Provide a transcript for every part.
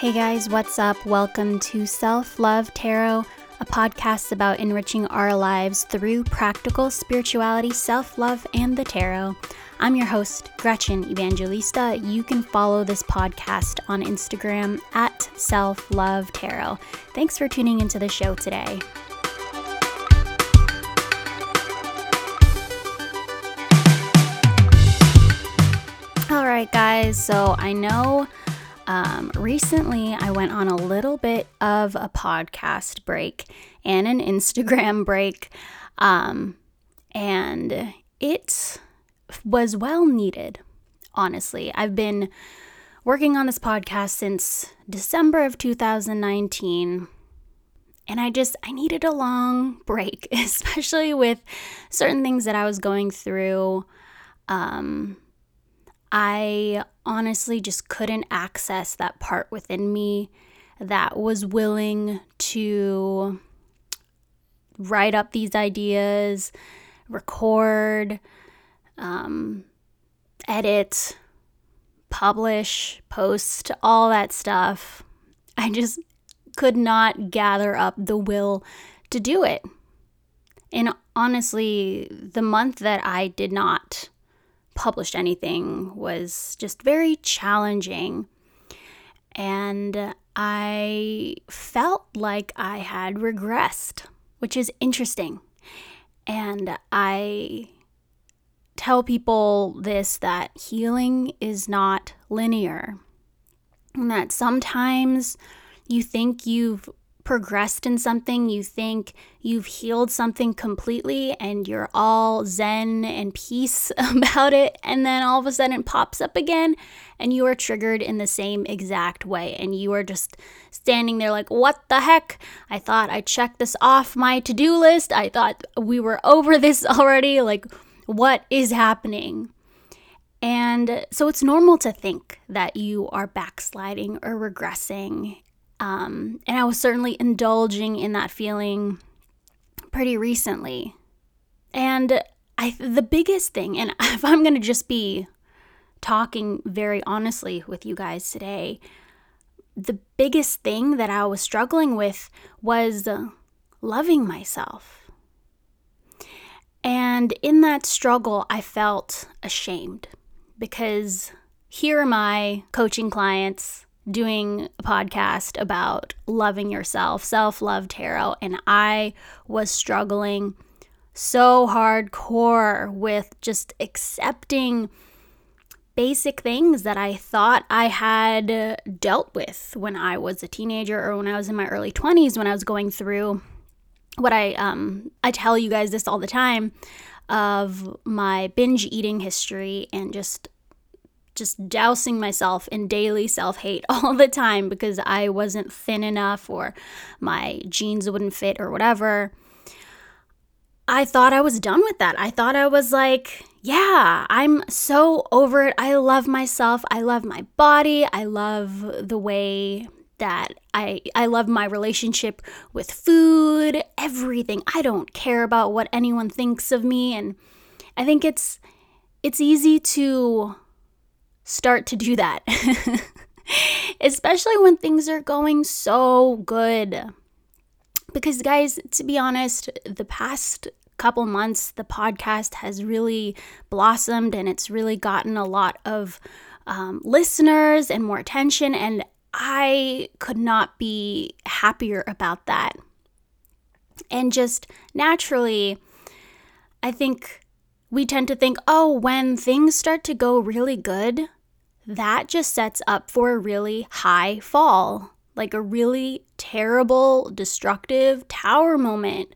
Hey guys, what's up? Welcome to Self Love Tarot, a podcast about enriching our lives through practical spirituality, self love, and the tarot. I'm your host, Gretchen Evangelista. You can follow this podcast on Instagram at Self Love Tarot. Thanks for tuning into the show today. All right, guys, so I know um, recently, I went on a little bit of a podcast break and an Instagram break, um, and it was well needed, honestly. I've been working on this podcast since December of 2019 and I just I needed a long break, especially with certain things that I was going through. Um, I honestly just couldn't access that part within me that was willing to write up these ideas, record, um, edit, publish, post, all that stuff. I just could not gather up the will to do it. And honestly, the month that I did not published anything was just very challenging. And I felt like I had regressed, which is interesting. And I tell people this that healing is not linear, and that sometimes you think you've progressed in something, you think you've healed something completely and you're all zen and peace about it, and then all of a sudden it pops up again and you are triggered in the same exact way. And you are just standing there like, what the heck? I thought I checked this off my to do list. I thought we were over this already. Like, what is happening? And so it's normal to think that you are backsliding or regressing um, and I was certainly indulging in that feeling pretty recently. And I, the biggest thing, and if I'm going to just be talking very honestly with you guys today, the biggest thing that I was struggling with was loving myself. And in that struggle, I felt ashamed because here are my coaching clients doing a podcast about loving yourself, self love tarot, and I was struggling so hardcore with just accepting basic things that I thought I had dealt with when I was a teenager or when I was in my early 20s when I was going through what I um I tell you guys this all the time of my binge eating history and just just dousing myself in daily self hate all the time because I wasn't thin enough or my jeans wouldn't fit or whatever. I thought I was done with that. I thought I was like, yeah, I'm so over it. I love myself. I love my body. I love the way that I I love my relationship with food, everything. I don't care about what anyone thinks of me and I think it's it's easy to start to do that. Especially when things are going so good. Because, guys, to be honest, the past couple months, the podcast has really blossomed and it's really gotten a lot of um, listeners and more attention. And I could not be happier about that. And just naturally, I think we tend to think, oh, when things start to go really good, that just sets up for a really high fall, like a really terrible, destructive tower moment.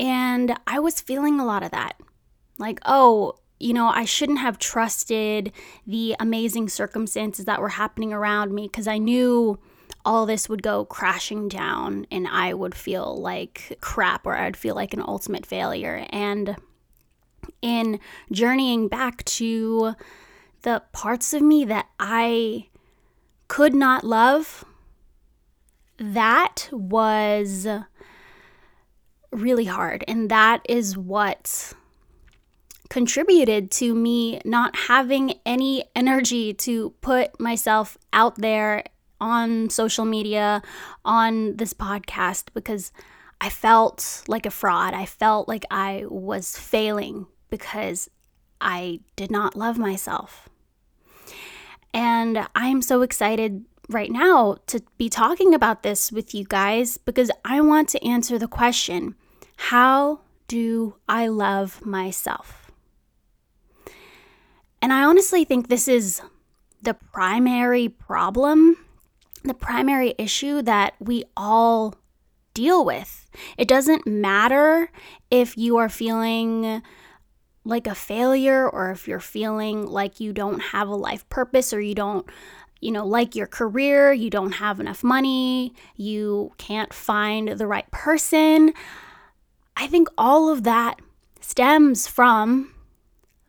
And I was feeling a lot of that. Like, oh, you know, I shouldn't have trusted the amazing circumstances that were happening around me because I knew all this would go crashing down and I would feel like crap or I'd feel like an ultimate failure. And in journeying back to the parts of me that I could not love, that was really hard. And that is what contributed to me not having any energy to put myself out there on social media, on this podcast, because I felt like a fraud. I felt like I was failing because I did not love myself. I'm so excited right now to be talking about this with you guys because I want to answer the question how do I love myself? And I honestly think this is the primary problem, the primary issue that we all deal with. It doesn't matter if you are feeling like a failure or if you're feeling like you don't have a life purpose or you don't you know, like your career, you don't have enough money, you can't find the right person. I think all of that stems from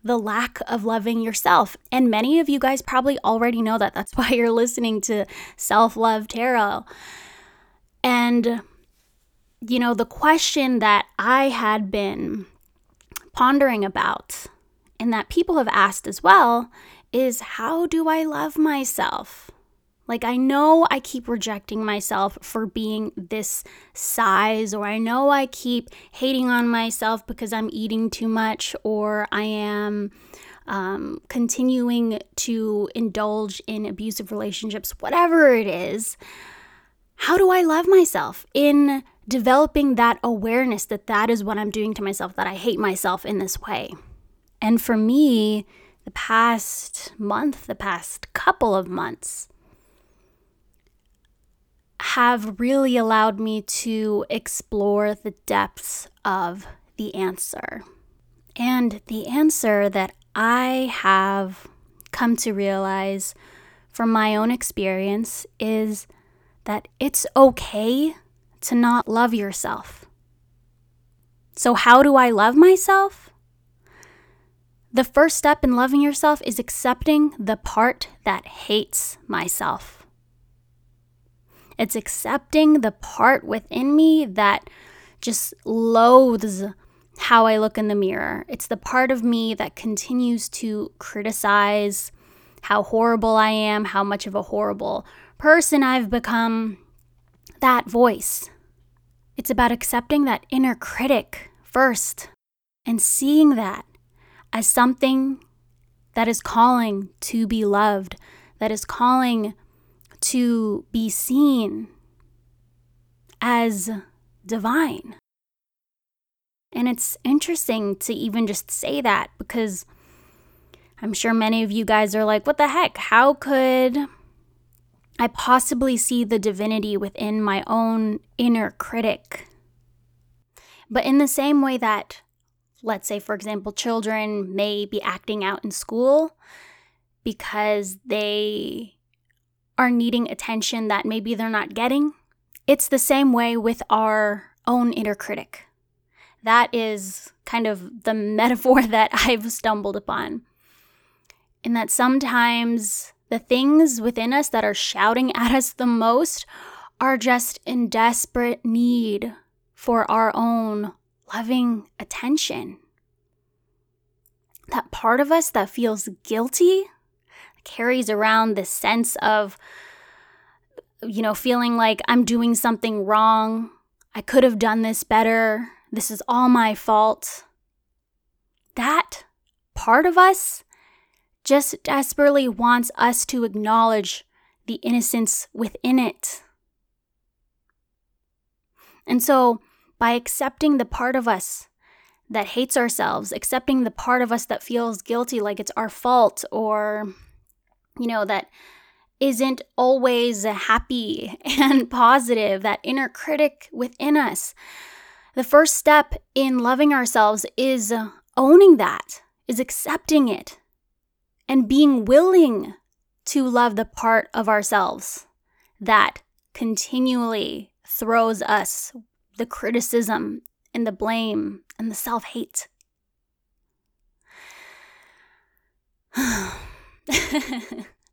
the lack of loving yourself. And many of you guys probably already know that. That's why you're listening to Self Love Tarot. And, you know, the question that I had been pondering about and that people have asked as well is how do I love myself? Like, I know I keep rejecting myself for being this size, or I know I keep hating on myself because I'm eating too much, or I am um, continuing to indulge in abusive relationships, whatever it is. How do I love myself in developing that awareness that that is what I'm doing to myself, that I hate myself in this way? And for me, the past month, the past couple of months, have really allowed me to explore the depths of the answer. And the answer that I have come to realize from my own experience is that it's okay to not love yourself. So, how do I love myself? The first step in loving yourself is accepting the part that hates myself. It's accepting the part within me that just loathes how I look in the mirror. It's the part of me that continues to criticize how horrible I am, how much of a horrible person I've become. That voice. It's about accepting that inner critic first and seeing that as something that is calling to be loved, that is calling to be seen as divine. And it's interesting to even just say that because I'm sure many of you guys are like, what the heck? How could I possibly see the divinity within my own inner critic? But in the same way that let's say, for example, children may be acting out in school because they are needing attention that maybe they're not getting. It's the same way with our own inner critic. That is kind of the metaphor that I've stumbled upon. In that sometimes the things within us that are shouting at us the most are just in desperate need for our own loving attention. That part of us that feels guilty carries around this sense of, you know, feeling like I'm doing something wrong. I could have done this better. This is all my fault. That part of us just desperately wants us to acknowledge the innocence within it. And so by accepting the part of us that hates ourselves, accepting the part of us that feels guilty, like it's our fault, or, you know, that isn't always happy and positive, that inner critic within us. The first step in loving ourselves is owning that, is accepting it, and being willing to love the part of ourselves that continually throws us the criticism and the blame and the self hate.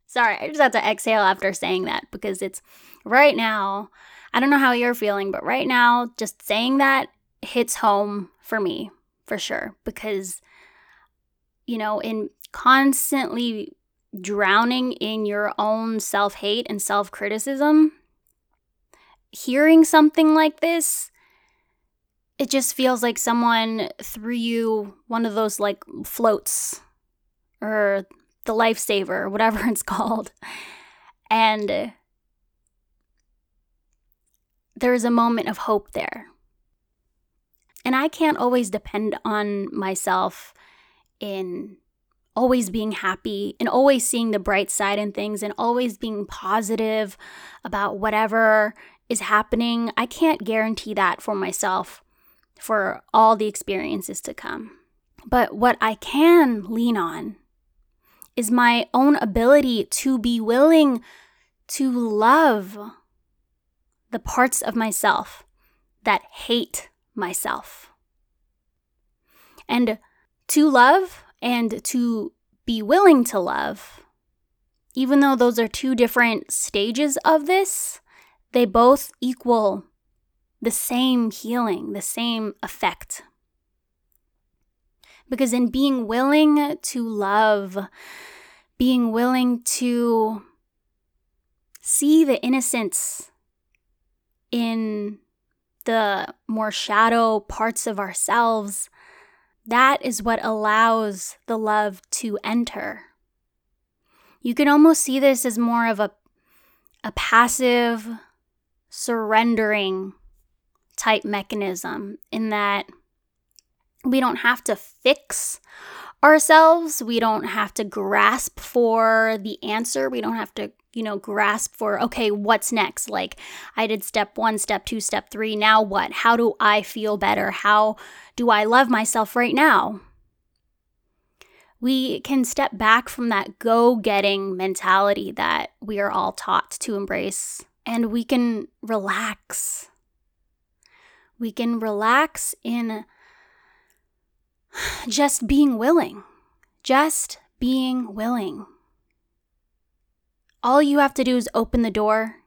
Sorry, I just had to exhale after saying that because it's right now. I don't know how you're feeling, but right now, just saying that hits home for me for sure because, you know, in constantly drowning in your own self hate and self criticism, hearing something like this, it just feels like someone threw you one of those like floats or the lifesaver, whatever it's called. And there's a moment of hope there. And I can't always depend on myself in always being happy and always seeing the bright side in things and always being positive about whatever is happening. I can't guarantee that for myself for all the experiences to come. But what I can lean on is my own ability to be willing to love the parts of myself that hate myself. And to love and to be willing to love, even though those are two different stages of this, they both equal the same healing, the same effect. Because in being willing to love, being willing to see the innocence in the more shadow parts of ourselves, that is what allows the love to enter. You can almost see this as more of a, a passive surrendering type mechanism in that we don't have to fix ourselves. We don't have to grasp for the answer. We don't have to, you know, grasp for, okay, what's next? Like, I did step one, step two, step three. Now what? How do I feel better? How do I love myself right now? We can step back from that go getting mentality that we are all taught to embrace and we can relax. We can relax in just being willing. Just being willing. All you have to do is open the door,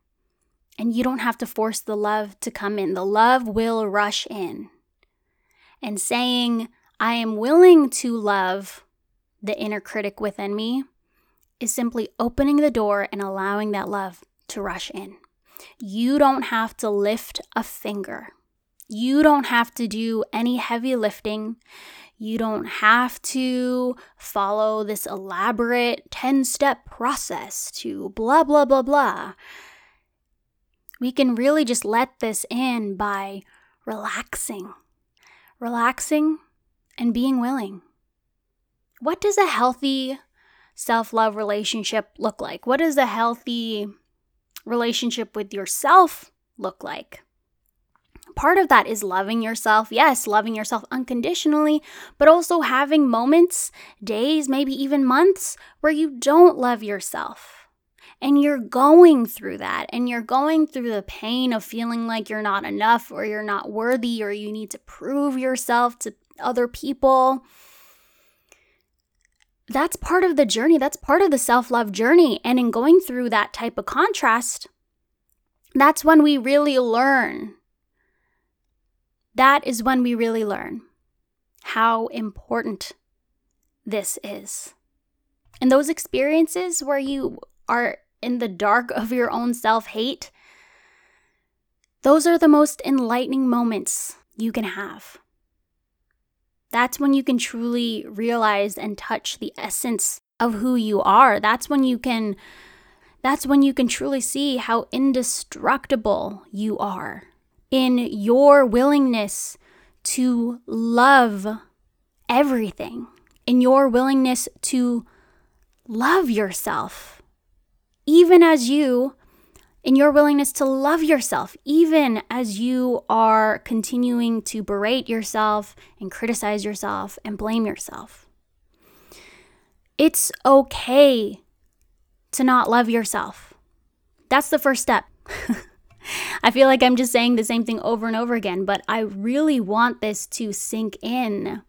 and you don't have to force the love to come in. The love will rush in. And saying, I am willing to love the inner critic within me is simply opening the door and allowing that love to rush in. You don't have to lift a finger. You don't have to do any heavy lifting. You don't have to follow this elaborate 10 step process to blah, blah, blah, blah. We can really just let this in by relaxing, relaxing and being willing. What does a healthy self love relationship look like? What does a healthy relationship with yourself look like? Part of that is loving yourself. Yes, loving yourself unconditionally, but also having moments, days, maybe even months where you don't love yourself. And you're going through that, and you're going through the pain of feeling like you're not enough, or you're not worthy, or you need to prove yourself to other people. That's part of the journey. That's part of the self love journey. And in going through that type of contrast, that's when we really learn that is when we really learn how important this is. And those experiences where you are in the dark of your own self hate, those are the most enlightening moments you can have. That's when you can truly realize and touch the essence of who you are. That's when you can that's when you can truly see how indestructible you are in your willingness to love everything, in your willingness to love yourself, even as you, in your willingness to love yourself, even as you are continuing to berate yourself and criticize yourself and blame yourself. It's okay to not love yourself. That's the first step. I feel like I'm just saying the same thing over and over again, but I really want this to sink in.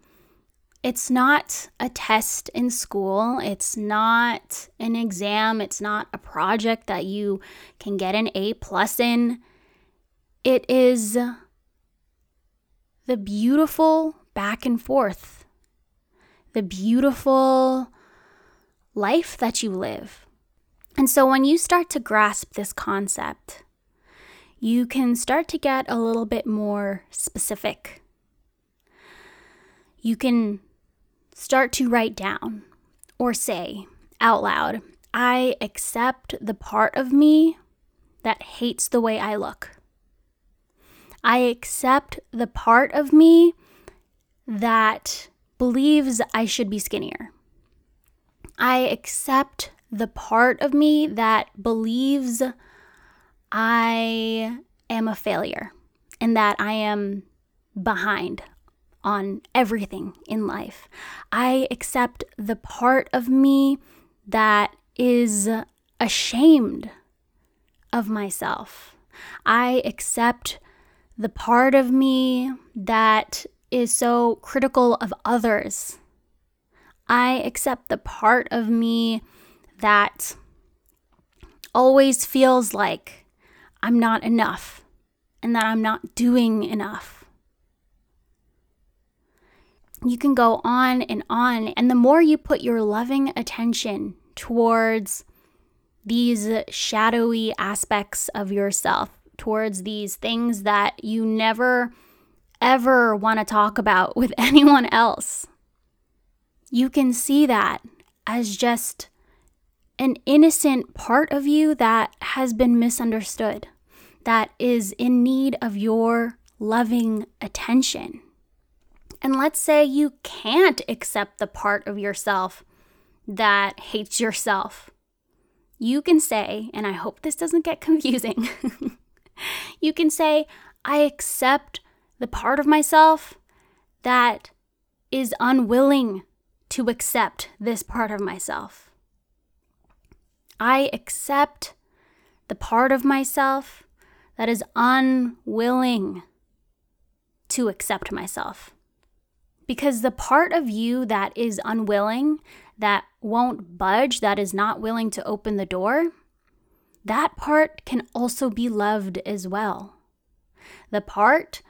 It's not a test in school. It's not an exam. It's not a project that you can get an A plus in. It is the beautiful back and forth, the beautiful life that you live. And so when you start to grasp this concept, you can start to get a little bit more specific. You can start to write down or say out loud, I accept the part of me that hates the way I look. I accept the part of me that believes I should be skinnier. I accept the part of me that believes I am a failure and that I am behind on everything in life. I accept the part of me that is ashamed of myself. I accept the part of me that is so critical of others. I accept the part of me that always feels like I'm not enough and that I'm not doing enough. You can go on and on, and the more you put your loving attention towards these shadowy aspects of yourself, towards these things that you never ever want to talk about with anyone else, you can see that as just an innocent part of you that has been misunderstood, that is in need of your loving attention. And let's say you can't accept the part of yourself that hates yourself. You can say, and I hope this doesn't get confusing, you can say, I accept the part of myself that is unwilling to accept this part of myself. I accept the part of myself that is unwilling to accept myself. Because the part of you that is unwilling, that won't budge, that is not willing to open the door, that part can also be loved as well. The part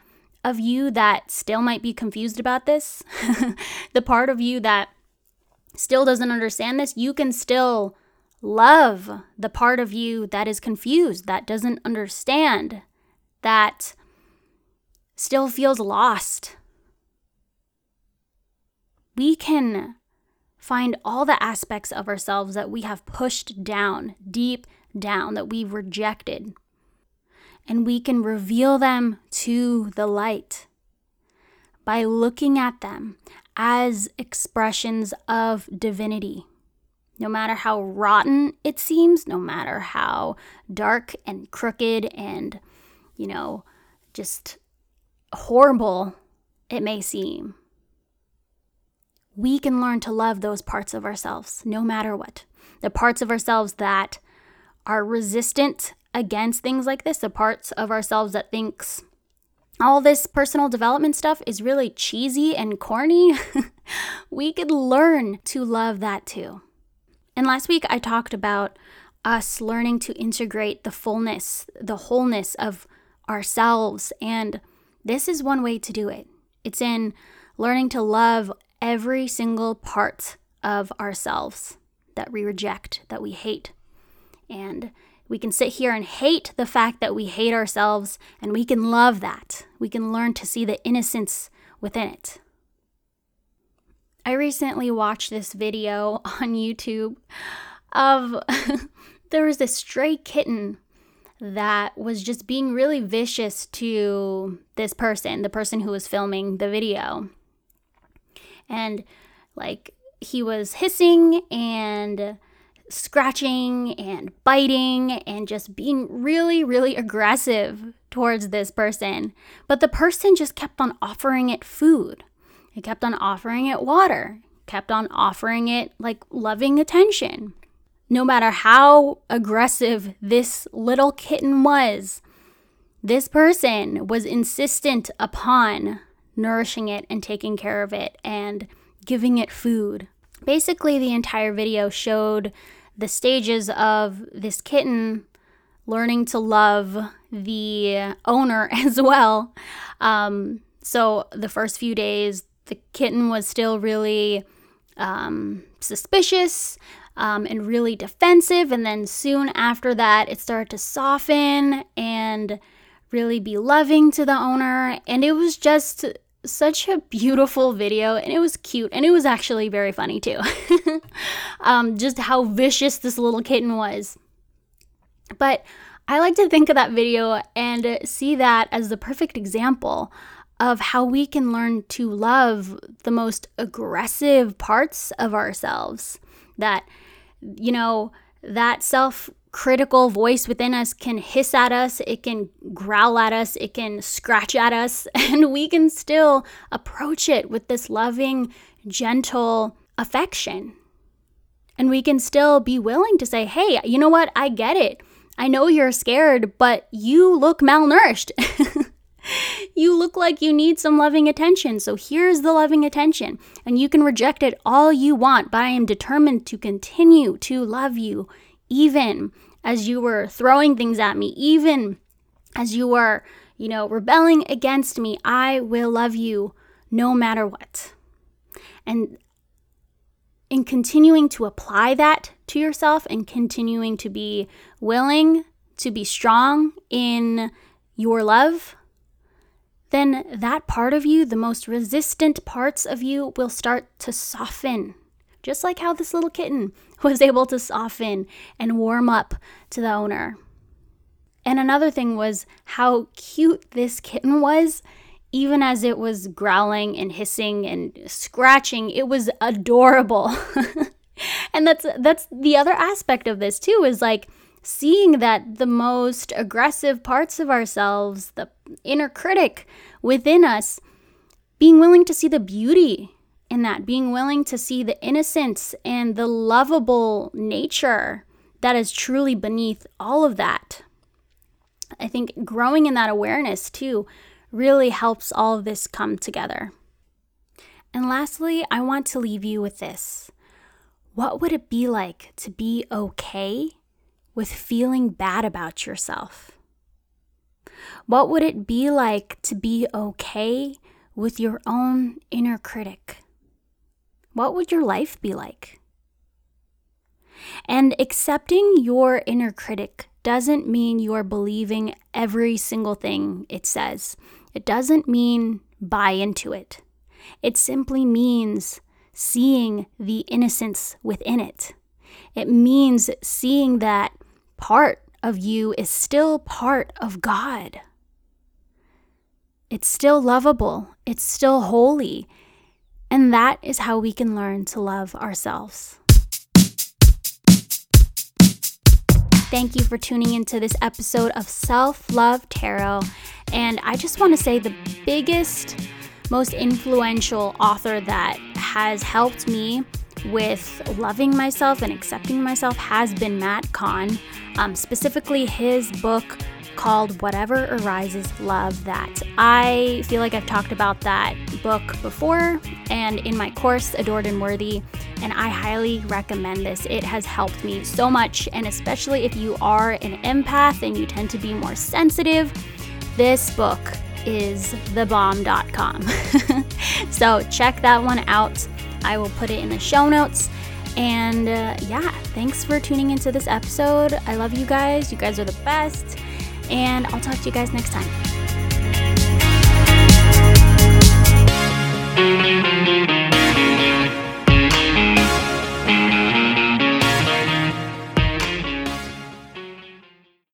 of you that still might be confused about this, the part of you that still doesn't understand this, you can still Love the part of you that is confused, that doesn't understand, that still feels lost. We can find all the aspects of ourselves that we have pushed down, deep down, that we've rejected, and we can reveal them to the light by looking at them as expressions of divinity. No matter how rotten it seems, no matter how dark and crooked and, you know, just horrible it may seem, we can learn to love those parts of ourselves no matter what. The parts of ourselves that are resistant against things like this, the parts of ourselves that thinks all this personal development stuff is really cheesy and corny, we could learn to love that too. And last week I talked about us learning to integrate the fullness, the wholeness of ourselves. And this is one way to do it. It's in learning to love every single part of ourselves that we reject, that we hate. And we can sit here and hate the fact that we hate ourselves, and we can love that. We can learn to see the innocence within it. I recently watched this video on YouTube of there was this stray kitten that was just being really vicious to this person, the person who was filming the video. And like he was hissing and scratching and biting and just being really, really aggressive towards this person. But the person just kept on offering it food. He kept on offering it water, kept on offering it like loving attention. No matter how aggressive this little kitten was, this person was insistent upon nourishing it and taking care of it and giving it food. Basically, the entire video showed the stages of this kitten learning to love the owner as well. Um, so, the first few days, the kitten was still really um, suspicious. um, and really defensive. And then soon after that, it started to soften and really be loving to the owner. And it was just such a beautiful video and it was cute and it was actually very funny too. um, just how vicious this little kitten was. But I like to think of that video and see that as the perfect example of how we can learn to love the most aggressive parts of ourselves. That, you know, that self critical voice within us can hiss at us, it can growl at us, it can scratch at us, and we can still approach it with this loving, gentle affection. And we can still be willing to say, hey, you know what? I get it. I know you're scared, but you look malnourished. you look like you need some loving attention. So here's the loving attention. And you can reject it all you want, but I am determined to continue to love you even as you were throwing things at me, even as you were, you know, rebelling against me, I will love you no matter what. And in continuing to apply that to yourself and continuing to be willing to be strong in your love, then that part of you, the most resistant parts of you, will start to soften just like how this little kitten was able to soften and warm up to the owner. And another thing was how cute this kitten was. Even as it was growling and hissing and scratching, it was adorable. and that's that's the other aspect of this too is like seeing that the most aggressive parts of ourselves, the inner critic within us, being willing to see the beauty in that, being willing to see the innocence and the lovable nature that is truly beneath all of that. I think growing in that awareness too really helps all of this come together. And lastly, I want to leave you with this. What would it be like to be okay with feeling bad about yourself? What would it be like to be okay with your own inner critic? what would your life be like? And accepting your inner critic doesn't mean you're believing every single thing it says. It doesn't mean buy into it. It simply means seeing the innocence within it. It means seeing that part of you is still part of God. It's still lovable, it's still holy, and that is how we can learn to love ourselves. Thank you for tuning into this episode of Self Love Tarot. And I just want to say the biggest, most influential author that has helped me with loving myself and accepting myself has been Matt Kahn. Um, specifically, his book, called Whatever Arises Love That. I feel like I've talked about that book before and in my course, Adored and Worthy, and I highly recommend this. It has helped me so much, and especially if you are an empath and you tend to be more sensitive, this book is thebomb.com. so check that one out. I will put it in the show notes. And uh, yeah, thanks for tuning into this episode. I love you guys. You guys are the best and I'll talk to you guys next time.